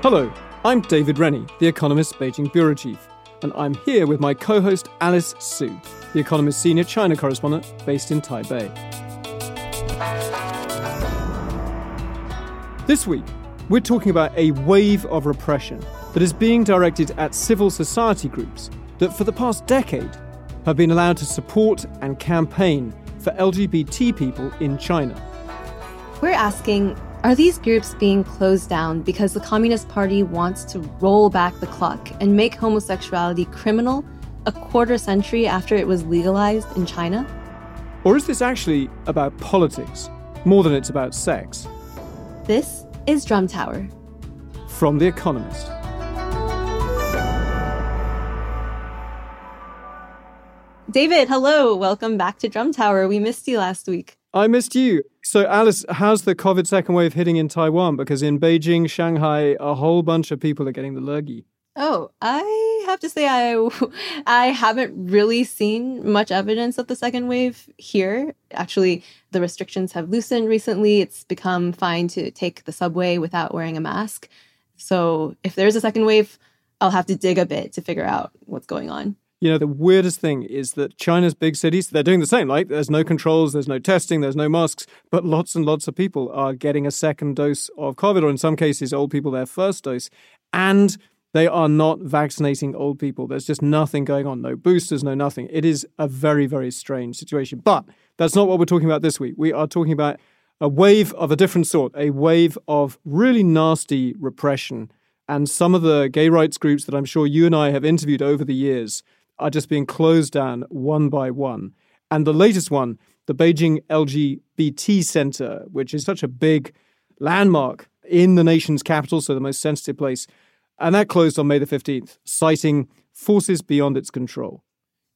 Hello, I'm David Rennie, The Economist's Beijing bureau chief, and I'm here with my co-host Alice Su, The Economist senior China correspondent based in Taipei. This week, we're talking about a wave of repression that is being directed at civil society groups that for the past decade have been allowed to support and campaign for LGBT people in China. We're asking are these groups being closed down because the Communist Party wants to roll back the clock and make homosexuality criminal a quarter century after it was legalized in China? Or is this actually about politics more than it's about sex? This is Drum Tower. From The Economist. David, hello. Welcome back to Drum Tower. We missed you last week. I missed you. So, Alice, how's the COVID second wave hitting in Taiwan? Because in Beijing, Shanghai, a whole bunch of people are getting the lurgy. Oh, I have to say I I haven't really seen much evidence of the second wave here. Actually, the restrictions have loosened recently. It's become fine to take the subway without wearing a mask. So, if there's a second wave, I'll have to dig a bit to figure out what's going on. You know, the weirdest thing is that China's big cities, they're doing the same. Like, there's no controls, there's no testing, there's no masks, but lots and lots of people are getting a second dose of COVID, or in some cases, old people their first dose. And they are not vaccinating old people. There's just nothing going on. No boosters, no nothing. It is a very, very strange situation. But that's not what we're talking about this week. We are talking about a wave of a different sort, a wave of really nasty repression. And some of the gay rights groups that I'm sure you and I have interviewed over the years are just being closed down one by one. And the latest one, the Beijing LGBT Center, which is such a big landmark in the nation's capital, so the most sensitive place, and that closed on May the 15th, citing forces beyond its control.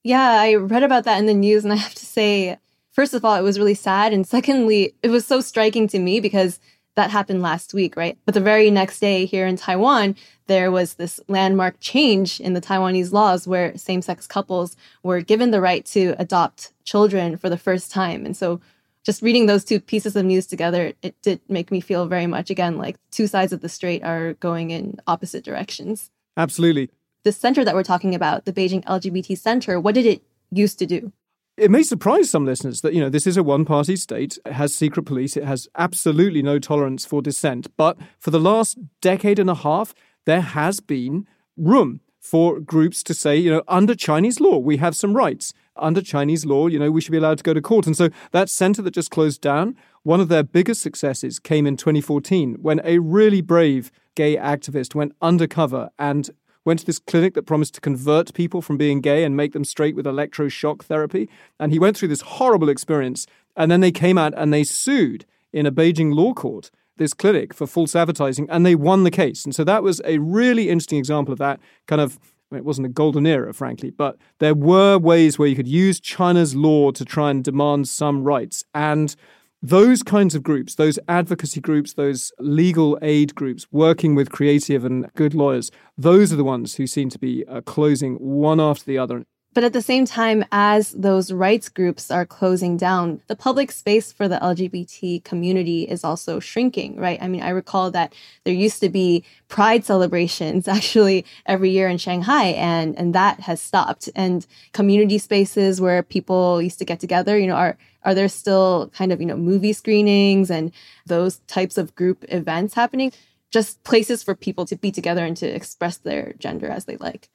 Yeah, I read about that in the news, and I have to say, first of all, it was really sad. And secondly, it was so striking to me because that happened last week, right? But the very next day here in Taiwan, there was this landmark change in the Taiwanese laws where same sex couples were given the right to adopt children for the first time. And so just reading those two pieces of news together, it did make me feel very much again like two sides of the strait are going in opposite directions. Absolutely. The center that we're talking about, the Beijing LGBT Center, what did it used to do? It may surprise some listeners that, you know, this is a one party state. It has secret police. It has absolutely no tolerance for dissent. But for the last decade and a half, there has been room for groups to say, you know, under Chinese law, we have some rights. Under Chinese law, you know, we should be allowed to go to court. And so that center that just closed down, one of their biggest successes came in 2014 when a really brave gay activist went undercover and went to this clinic that promised to convert people from being gay and make them straight with electroshock therapy. And he went through this horrible experience. And then they came out and they sued in a Beijing law court this clinic for false advertising, and they won the case. And so that was a really interesting example of that kind of. It wasn't a golden era, frankly, but there were ways where you could use China's law to try and demand some rights. And those kinds of groups, those advocacy groups, those legal aid groups working with creative and good lawyers, those are the ones who seem to be uh, closing one after the other. But at the same time, as those rights groups are closing down, the public space for the LGBT community is also shrinking, right? I mean, I recall that there used to be pride celebrations actually every year in Shanghai, and, and that has stopped. And community spaces where people used to get together, you know, are are there still kind of, you know, movie screenings and those types of group events happening? Just places for people to be together and to express their gender as they like.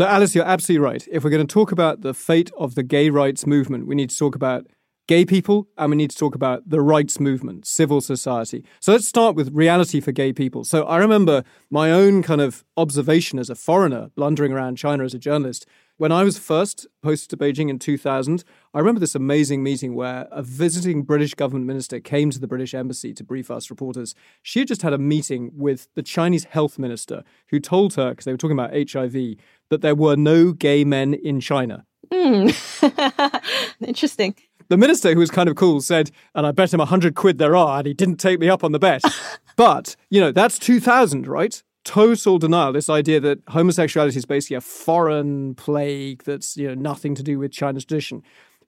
So, Alice, you're absolutely right. If we're going to talk about the fate of the gay rights movement, we need to talk about gay people and we need to talk about the rights movement, civil society. So let's start with reality for gay people. So I remember my own kind of observation as a foreigner, blundering around China as a journalist. When I was first posted to Beijing in 2000, I remember this amazing meeting where a visiting British government minister came to the British embassy to brief us reporters. She had just had a meeting with the Chinese health minister who told her, because they were talking about HIV, that there were no gay men in China. Mm. Interesting. The minister, who was kind of cool, said, and I bet him a hundred quid there are, and he didn't take me up on the bet. but, you know, that's 2000, right? Total denial, this idea that homosexuality is basically a foreign plague that's, you know, nothing to do with China's tradition.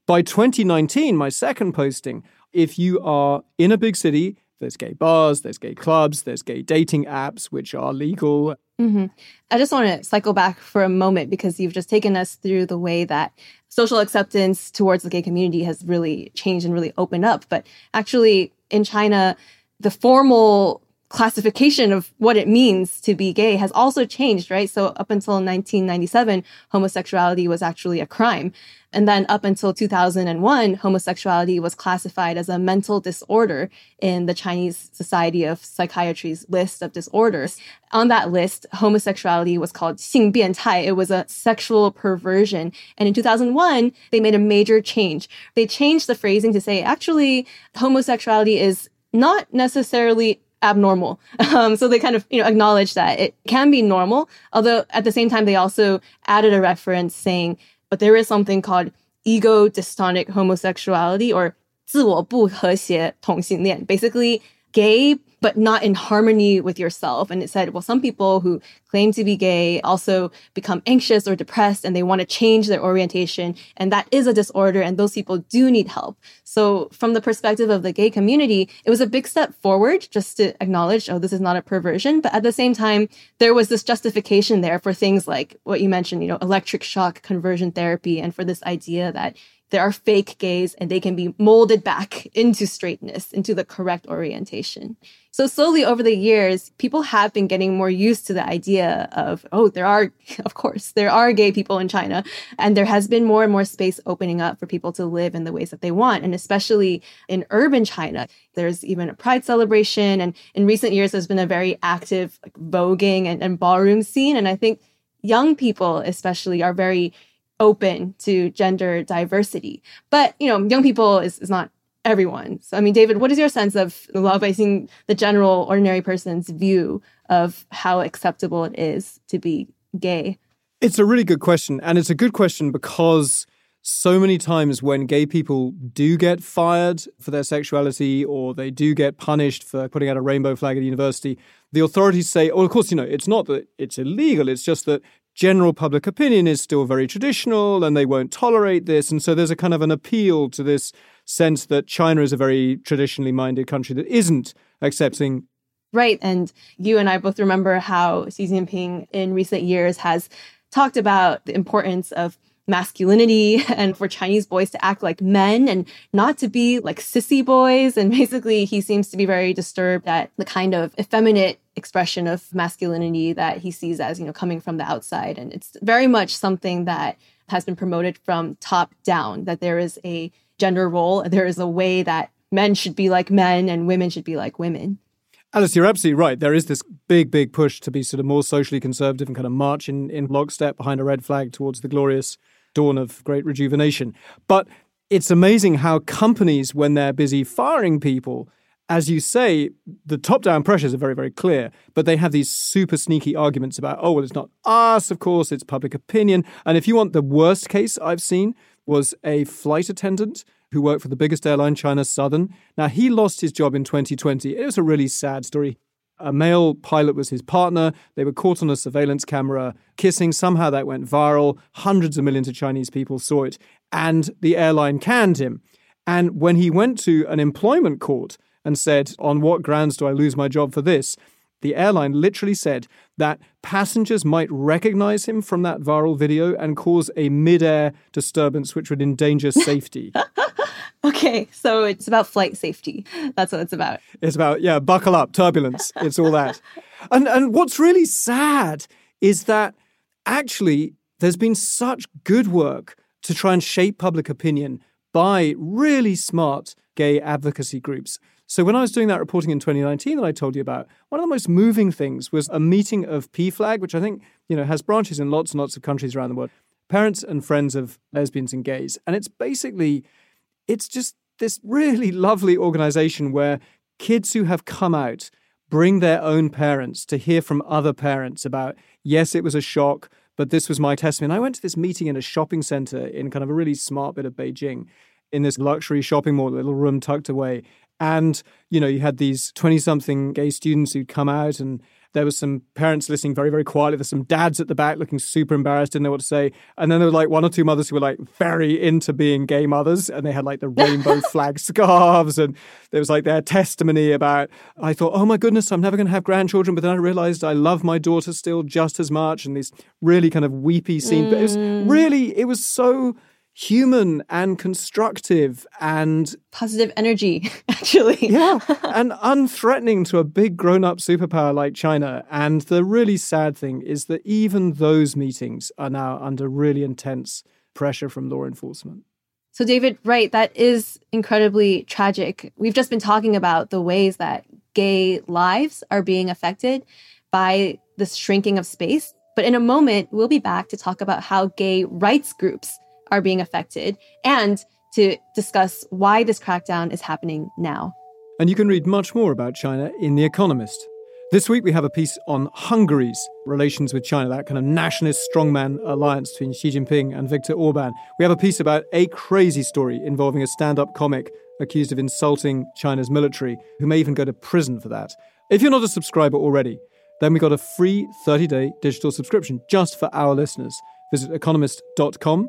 By 2019, my second posting, if you are in a big city, there's gay bars, there's gay clubs, there's gay dating apps, which are legal. Mm-hmm. I just want to cycle back for a moment because you've just taken us through the way that social acceptance towards the gay community has really changed and really opened up. But actually, in China, the formal classification of what it means to be gay has also changed, right? So up until 1997, homosexuality was actually a crime. And then up until 2001, homosexuality was classified as a mental disorder in the Chinese Society of Psychiatry's list of disorders. On that list, homosexuality was called 性变态. It was a sexual perversion. And in 2001, they made a major change. They changed the phrasing to say, actually, homosexuality is not necessarily abnormal. Um, so they kind of, you know, acknowledge that it can be normal. Although at the same time, they also added a reference saying but there is something called ego dystonic homosexuality or 自我不和谐同性恋. Basically, gay but not in harmony with yourself. And it said, well, some people who claim to be gay also become anxious or depressed and they want to change their orientation. And that is a disorder. And those people do need help. So from the perspective of the gay community, it was a big step forward just to acknowledge, oh, this is not a perversion. But at the same time, there was this justification there for things like what you mentioned, you know, electric shock conversion therapy and for this idea that there are fake gays and they can be molded back into straightness, into the correct orientation. So slowly over the years, people have been getting more used to the idea of, oh, there are, of course, there are gay people in China. And there has been more and more space opening up for people to live in the ways that they want. And especially in urban China, there's even a pride celebration. And in recent years, there's been a very active like, voguing and, and ballroom scene. And I think young people especially are very open to gender diversity. But, you know, young people is, is not everyone. So, I mean, David, what is your sense of the law-basing the general ordinary person's view of how acceptable it is to be gay? It's a really good question. And it's a good question because so many times when gay people do get fired for their sexuality or they do get punished for putting out a rainbow flag at university, the authorities say, oh, of course, you know, it's not that it's illegal, it's just that general public opinion is still very traditional and they won't tolerate this. And so there's a kind of an appeal to this sense that China is a very traditionally minded country that isn't accepting. Right. And you and I both remember how Xi Jinping in recent years has talked about the importance of masculinity and for Chinese boys to act like men and not to be like sissy boys. And basically, he seems to be very disturbed at the kind of effeminate expression of masculinity that he sees as, you know, coming from the outside. And it's very much something that has been promoted from top down, that there is a gender role, there is a way that men should be like men and women should be like women. Alice, you're absolutely right. There is this big, big push to be sort of more socially conservative and kind of march in, in lockstep behind a red flag towards the glorious dawn of great rejuvenation. But it's amazing how companies, when they're busy firing people, as you say, the top down pressures are very, very clear, but they have these super sneaky arguments about, oh, well, it's not us, of course, it's public opinion. And if you want the worst case I've seen, was a flight attendant who worked for the biggest airline, China Southern. Now, he lost his job in 2020. It was a really sad story. A male pilot was his partner. They were caught on a surveillance camera kissing. Somehow that went viral. Hundreds of millions of Chinese people saw it. And the airline canned him. And when he went to an employment court and said, On what grounds do I lose my job for this? The airline literally said that passengers might recognize him from that viral video and cause a mid-air disturbance which would endanger safety. okay, so it's about flight safety. That's what it's about. It's about yeah, buckle up, turbulence. It's all that. and and what's really sad is that actually there's been such good work to try and shape public opinion by really smart gay advocacy groups. So when I was doing that reporting in 2019 that I told you about, one of the most moving things was a meeting of PFLAG, which I think, you know, has branches in lots and lots of countries around the world. Parents and friends of lesbians and gays. And it's basically it's just this really lovely organization where kids who have come out bring their own parents to hear from other parents about, yes, it was a shock, but this was my testimony. And I went to this meeting in a shopping center in kind of a really smart bit of Beijing in this luxury shopping mall, little room tucked away. And, you know, you had these 20 something gay students who'd come out and there was some parents listening very, very quietly. There's some dads at the back looking super embarrassed, didn't know what to say. And then there were like one or two mothers who were like very into being gay mothers, and they had like the rainbow flag scarves, and there was like their testimony about. I thought, oh my goodness, I'm never going to have grandchildren, but then I realized I love my daughter still just as much, and these really kind of weepy scenes. Mm. But it was mm. really, it was so human and constructive and positive energy, actually. yeah. And unthreatening to a big grown up superpower like China. And the really sad thing is that even those meetings are now under really intense pressure from law enforcement. So, David, right, that is incredibly tragic. We've just been talking about the ways that gay lives are being affected by the shrinking of space. But in a moment, we'll be back to talk about how gay rights groups are being affected and to discuss why this crackdown is happening now. And you can read much more about China in The Economist. This week we have a piece on Hungary's relations with China, that kind of nationalist strongman alliance between Xi Jinping and Viktor Orban. We have a piece about a crazy story involving a stand up comic accused of insulting China's military, who may even go to prison for that. If you're not a subscriber already, then we got a free 30 day digital subscription just for our listeners. Visit economist.com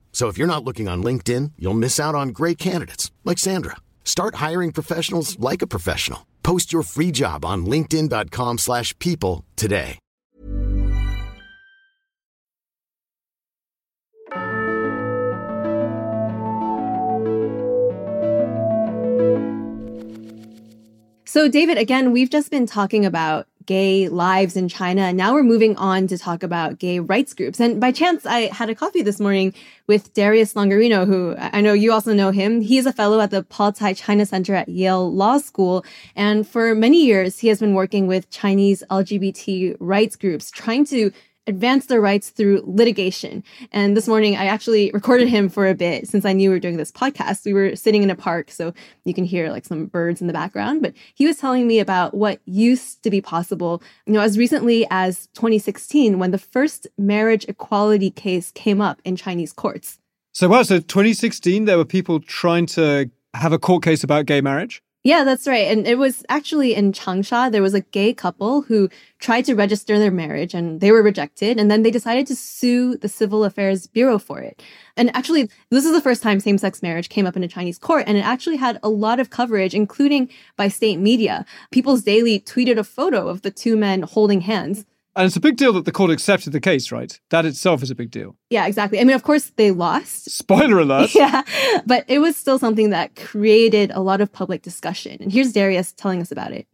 So if you're not looking on LinkedIn, you'll miss out on great candidates like Sandra. Start hiring professionals like a professional. Post your free job on linkedin.com/people today. So David, again, we've just been talking about gay lives in China. And now we're moving on to talk about gay rights groups. And by chance, I had a coffee this morning with Darius Longarino, who I know you also know him. He's a fellow at the Paul Tsai China Center at Yale Law School. And for many years, he has been working with Chinese LGBT rights groups, trying to advance their rights through litigation. And this morning, I actually recorded him for a bit since I knew we were doing this podcast. We were sitting in a park, so you can hear like some birds in the background. But he was telling me about what used to be possible, you know, as recently as 2016, when the first marriage equality case came up in Chinese courts. So, wow, so 2016, there were people trying to have a court case about gay marriage? Yeah, that's right. And it was actually in Changsha, there was a gay couple who tried to register their marriage and they were rejected. And then they decided to sue the Civil Affairs Bureau for it. And actually, this is the first time same sex marriage came up in a Chinese court. And it actually had a lot of coverage, including by state media. People's Daily tweeted a photo of the two men holding hands. And it's a big deal that the court accepted the case, right? That itself is a big deal. Yeah, exactly. I mean, of course, they lost. Spoiler alert. Yeah, but it was still something that created a lot of public discussion. And here's Darius telling us about it.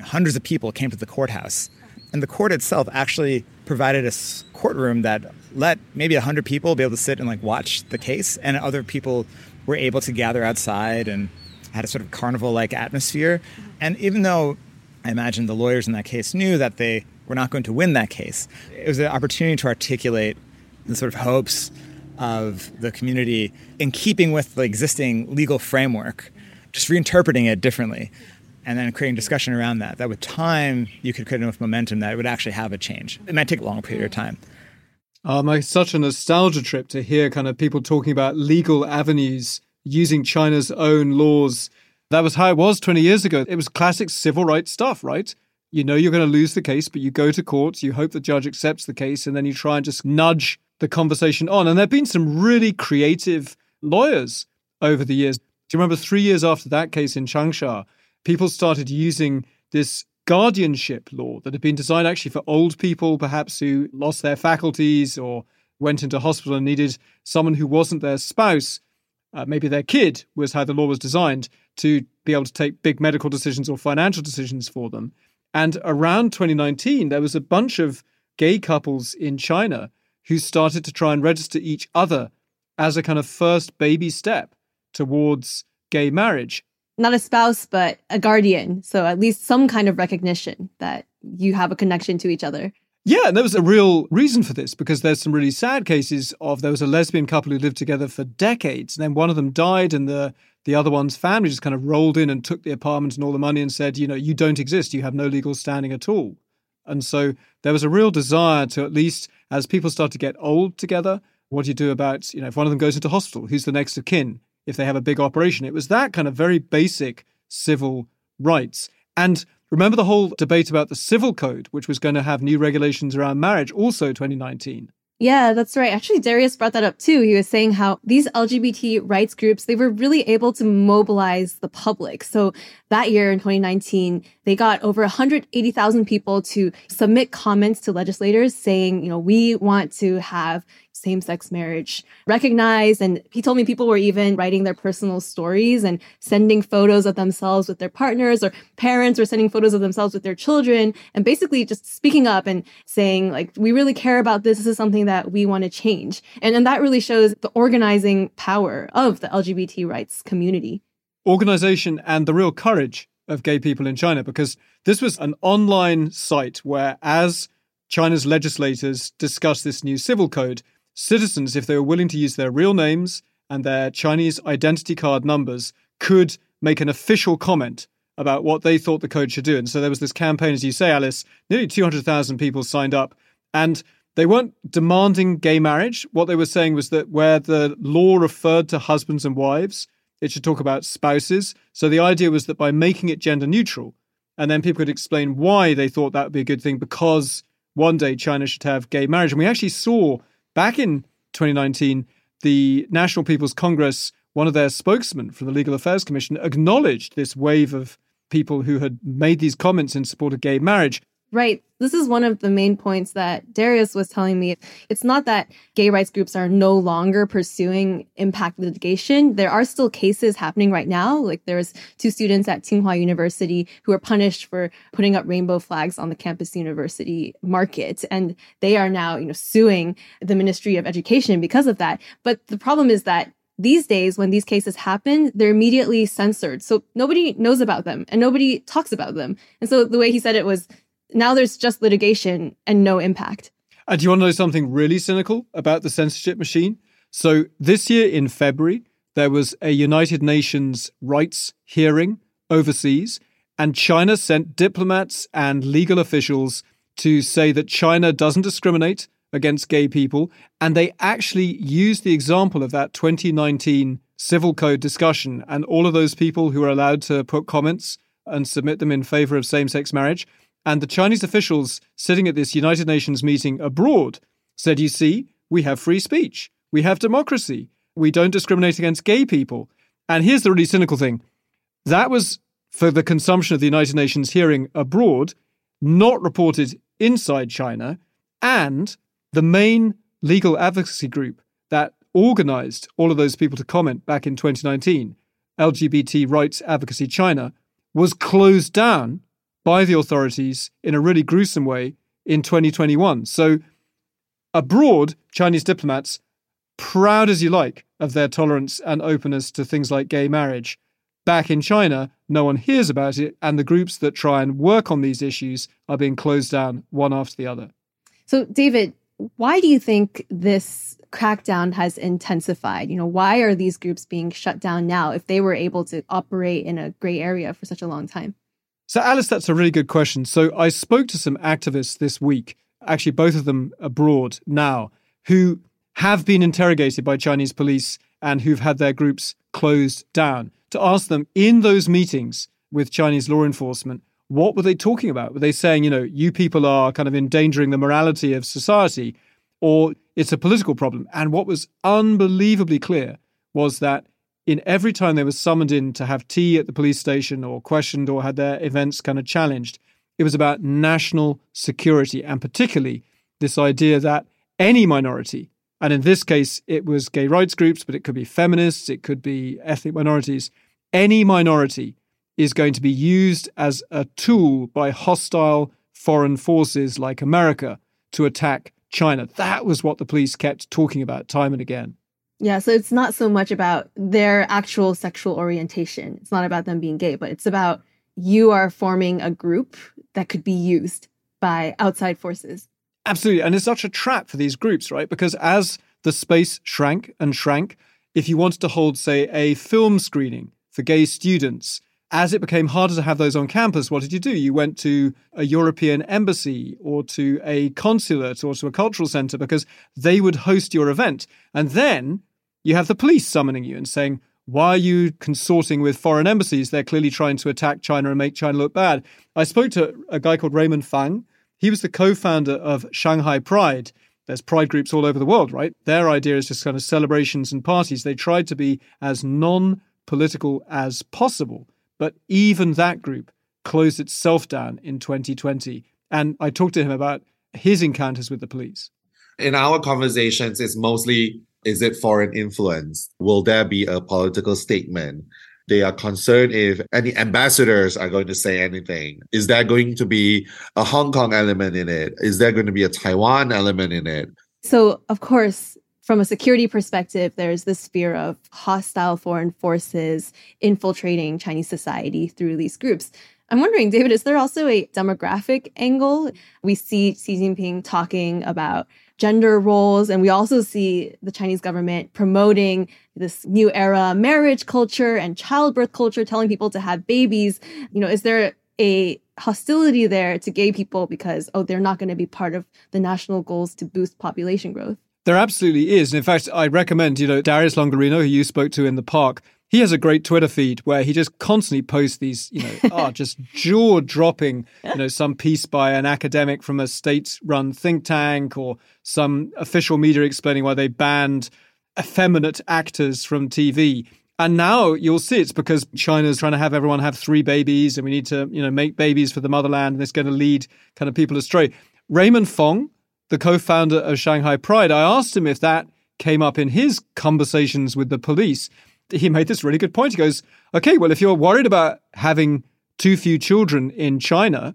Hundreds of people came to the courthouse, and the court itself actually provided a courtroom that let maybe 100 people be able to sit and like watch the case, and other people were able to gather outside and had a sort of carnival like atmosphere. And even though I imagine the lawyers in that case knew that they we're not going to win that case. It was an opportunity to articulate the sort of hopes of the community in keeping with the existing legal framework, just reinterpreting it differently, and then creating discussion around that. That with time, you could create enough momentum that it would actually have a change. It might take a long period of time. Um, it's such a nostalgia trip to hear kind of people talking about legal avenues using China's own laws. That was how it was 20 years ago. It was classic civil rights stuff, right? You know you're going to lose the case, but you go to court, you hope the judge accepts the case, and then you try and just nudge the conversation on. And there have been some really creative lawyers over the years. Do you remember three years after that case in Changsha, people started using this guardianship law that had been designed actually for old people, perhaps who lost their faculties or went into hospital and needed someone who wasn't their spouse, uh, maybe their kid, was how the law was designed to be able to take big medical decisions or financial decisions for them. And around 2019, there was a bunch of gay couples in China who started to try and register each other as a kind of first baby step towards gay marriage. Not a spouse, but a guardian. So at least some kind of recognition that you have a connection to each other. Yeah, and there was a real reason for this because there's some really sad cases of there was a lesbian couple who lived together for decades, and then one of them died, and the the other one's family just kind of rolled in and took the apartment and all the money and said, you know, you don't exist, you have no legal standing at all. And so there was a real desire to at least, as people start to get old together, what do you do about, you know, if one of them goes into hospital, who's the next of kin? If they have a big operation, it was that kind of very basic civil rights. And remember the whole debate about the civil code, which was going to have new regulations around marriage, also 2019. Yeah, that's right. Actually, Darius brought that up too. He was saying how these LGBT rights groups, they were really able to mobilize the public. So that year in 2019, they got over 180,000 people to submit comments to legislators saying, you know, we want to have same sex marriage recognized. And he told me people were even writing their personal stories and sending photos of themselves with their partners, or parents were sending photos of themselves with their children, and basically just speaking up and saying, like, we really care about this. This is something that we want to change. And, and that really shows the organizing power of the LGBT rights community. Organization and the real courage of gay people in China, because this was an online site where, as China's legislators discussed this new civil code, citizens, if they were willing to use their real names and their Chinese identity card numbers, could make an official comment about what they thought the code should do. And so there was this campaign, as you say, Alice, nearly 200,000 people signed up. And they weren't demanding gay marriage. What they were saying was that where the law referred to husbands and wives, it should talk about spouses. So the idea was that by making it gender neutral, and then people could explain why they thought that would be a good thing because one day China should have gay marriage. And we actually saw Back in 2019, the National People's Congress, one of their spokesmen from the Legal Affairs Commission, acknowledged this wave of people who had made these comments in support of gay marriage. Right. This is one of the main points that Darius was telling me. It's not that gay rights groups are no longer pursuing impact litigation. There are still cases happening right now. Like there's two students at Tsinghua University who are punished for putting up rainbow flags on the campus university market. And they are now, you know, suing the Ministry of Education because of that. But the problem is that these days when these cases happen they're immediately censored so nobody knows about them and nobody talks about them and so the way he said it was now there's just litigation and no impact. And do you want to know something really cynical about the censorship machine? So this year in February, there was a United Nations rights hearing overseas, and China sent diplomats and legal officials to say that China doesn't discriminate against gay people. And they actually used the example of that 2019 civil code discussion and all of those people who were allowed to put comments and submit them in favor of same sex marriage. And the Chinese officials sitting at this United Nations meeting abroad said, You see, we have free speech, we have democracy, we don't discriminate against gay people. And here's the really cynical thing that was for the consumption of the United Nations hearing abroad, not reported inside China. And the main legal advocacy group that organized all of those people to comment back in 2019, LGBT Rights Advocacy China, was closed down by the authorities in a really gruesome way in 2021. So, abroad, Chinese diplomats, proud as you like of their tolerance and openness to things like gay marriage. Back in China, no one hears about it, and the groups that try and work on these issues are being closed down one after the other. So, David, why do you think this crackdown has intensified? You know, why are these groups being shut down now if they were able to operate in a gray area for such a long time? So, Alice, that's a really good question. So, I spoke to some activists this week, actually, both of them abroad now, who have been interrogated by Chinese police and who've had their groups closed down to ask them in those meetings with Chinese law enforcement, what were they talking about? Were they saying, you know, you people are kind of endangering the morality of society, or it's a political problem? And what was unbelievably clear was that in every time they were summoned in to have tea at the police station or questioned or had their events kind of challenged, it was about national security and particularly this idea that any minority, and in this case it was gay rights groups, but it could be feminists, it could be ethnic minorities, any minority is going to be used as a tool by hostile foreign forces like America to attack China. That was what the police kept talking about time and again. Yeah, so it's not so much about their actual sexual orientation. It's not about them being gay, but it's about you are forming a group that could be used by outside forces. Absolutely. And it's such a trap for these groups, right? Because as the space shrank and shrank, if you wanted to hold, say, a film screening for gay students, as it became harder to have those on campus, what did you do? You went to a European embassy or to a consulate or to a cultural center because they would host your event. And then you have the police summoning you and saying, why are you consorting with foreign embassies? They're clearly trying to attack China and make China look bad. I spoke to a guy called Raymond Phang. He was the co founder of Shanghai Pride. There's pride groups all over the world, right? Their idea is just kind of celebrations and parties. They tried to be as non political as possible. But even that group closed itself down in 2020. And I talked to him about his encounters with the police. In our conversations, it's mostly is it foreign influence? Will there be a political statement? They are concerned if any ambassadors are going to say anything. Is there going to be a Hong Kong element in it? Is there going to be a Taiwan element in it? So, of course, from a security perspective, there's this fear of hostile foreign forces infiltrating Chinese society through these groups. I'm wondering, David, is there also a demographic angle? We see Xi Jinping talking about gender roles, and we also see the Chinese government promoting this new era marriage culture and childbirth culture, telling people to have babies. You know, is there a hostility there to gay people because, oh, they're not going to be part of the national goals to boost population growth? There absolutely is. And in fact, I recommend, you know, Darius Longarino, who you spoke to in the park, he has a great Twitter feed where he just constantly posts these, you know, oh, just jaw dropping, you know, some piece by an academic from a state run think tank or some official media explaining why they banned effeminate actors from TV. And now you'll see it's because China's trying to have everyone have three babies and we need to, you know, make babies for the motherland and it's going to lead kind of people astray. Raymond Phang, the co founder of Shanghai Pride, I asked him if that came up in his conversations with the police. He made this really good point. He goes, okay, well, if you're worried about having too few children in China,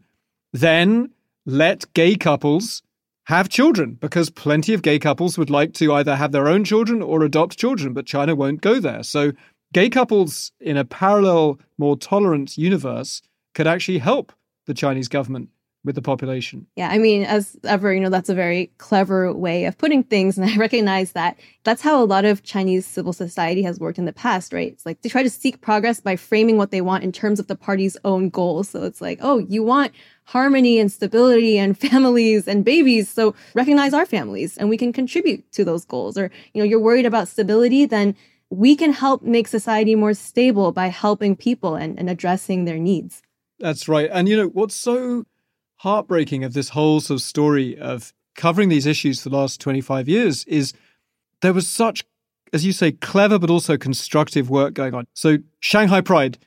then let gay couples have children because plenty of gay couples would like to either have their own children or adopt children, but China won't go there. So, gay couples in a parallel, more tolerant universe could actually help the Chinese government with the population. Yeah, I mean, as ever, you know, that's a very clever way of putting things. And I recognize that that's how a lot of Chinese civil society has worked in the past, right? It's like they try to seek progress by framing what they want in terms of the party's own goals. So it's like, oh, you want harmony and stability and families and babies. So recognize our families and we can contribute to those goals. Or, you know, you're worried about stability, then we can help make society more stable by helping people and, and addressing their needs. That's right. And, you know, what's so heartbreaking of this whole sort of story of covering these issues for the last 25 years is there was such, as you say, clever but also constructive work going on. So, Shanghai Pride,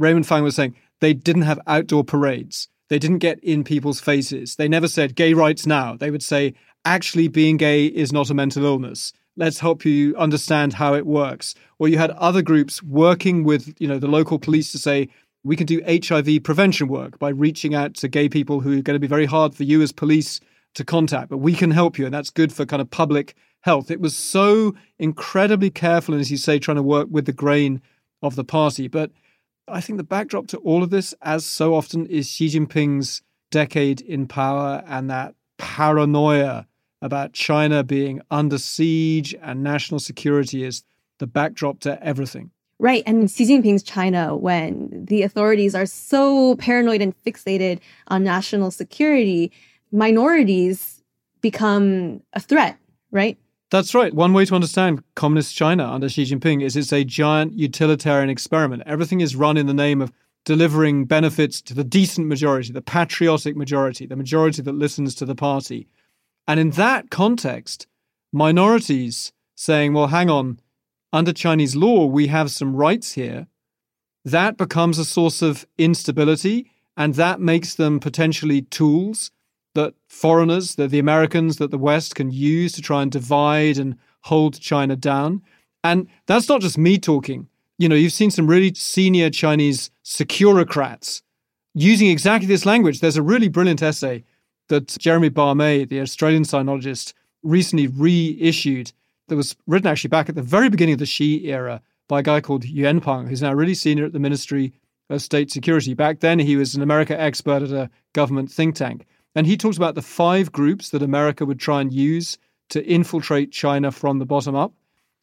Raymond Phang was saying, they didn't have outdoor parades. They didn't get in people's faces. They never said gay rights now. They would say, actually, being gay is not a mental illness. Let's help you understand how it works. Or you had other groups working with, you know, the local police to say, we can do HIV prevention work by reaching out to gay people who are going to be very hard for you as police to contact, but we can help you. And that's good for kind of public health. It was so incredibly careful, and as you say, trying to work with the grain of the party. But I think the backdrop to all of this, as so often, is Xi Jinping's decade in power and that paranoia about China being under siege and national security is the backdrop to everything. Right. And Xi Jinping's China, when the authorities are so paranoid and fixated on national security, minorities become a threat, right? That's right. One way to understand communist China under Xi Jinping is it's a giant utilitarian experiment. Everything is run in the name of delivering benefits to the decent majority, the patriotic majority, the majority that listens to the party. And in that context, minorities saying, well, hang on, under Chinese law, we have some rights here, that becomes a source of instability and that makes them potentially tools that foreigners, that the Americans, that the West can use to try and divide and hold China down. And that's not just me talking. You know, you've seen some really senior Chinese securocrats using exactly this language. There's a really brilliant essay that Jeremy Barmé, the Australian sinologist, recently reissued that was written actually back at the very beginning of the Xi era by a guy called Yuan Peng, who's now really senior at the Ministry of State Security. Back then, he was an America expert at a government think tank. And he talks about the five groups that America would try and use to infiltrate China from the bottom up.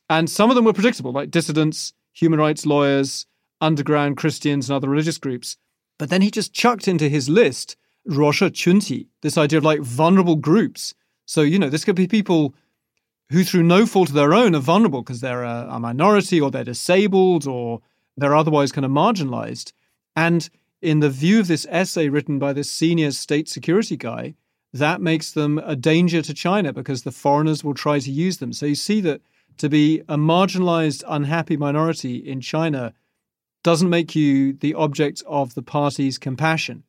And some of them were predictable, like dissidents, human rights lawyers, underground Christians, and other religious groups. But then he just chucked into his list ruoshi qunti, this idea of like vulnerable groups. So, you know, this could be people who, through no fault of their own, are vulnerable because they're a, a minority or they're disabled or they're otherwise kind of marginalized. And in the view of this essay written by this senior state security guy, that makes them a danger to China because the foreigners will try to use them. So you see that to be a marginalized, unhappy minority in China doesn't make you the object of the party's compassion.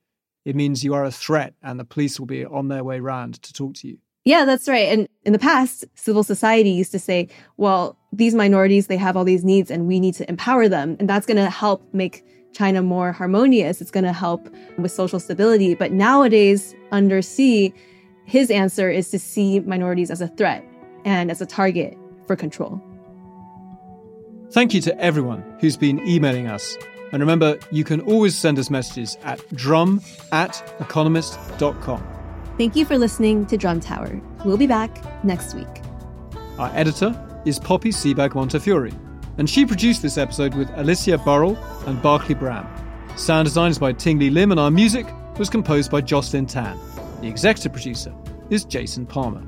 It means you are a threat and the police will be on their way round to talk to you. Yeah, that's right. And in the past, civil society used to say, well, these minorities, they have all these needs and we need to empower them. And that's going to help make China more harmonious. It's going to help with social stability. But nowadays, under Xi, his answer is to see minorities as a threat and as a target for control. Thank you to everyone who's been emailing us. And remember, you can always send us messages at drum at economist.com. Thank you for listening to Drum Tower. We'll be back next week. Our editor is Poppy Sebag Montefiore, and she produced this episode with Alicia Burrell and Barclay Bram. Sound design is by Tingly Lim, and our music was composed by Jocelyn Tan. The executive producer is Jason Palmer.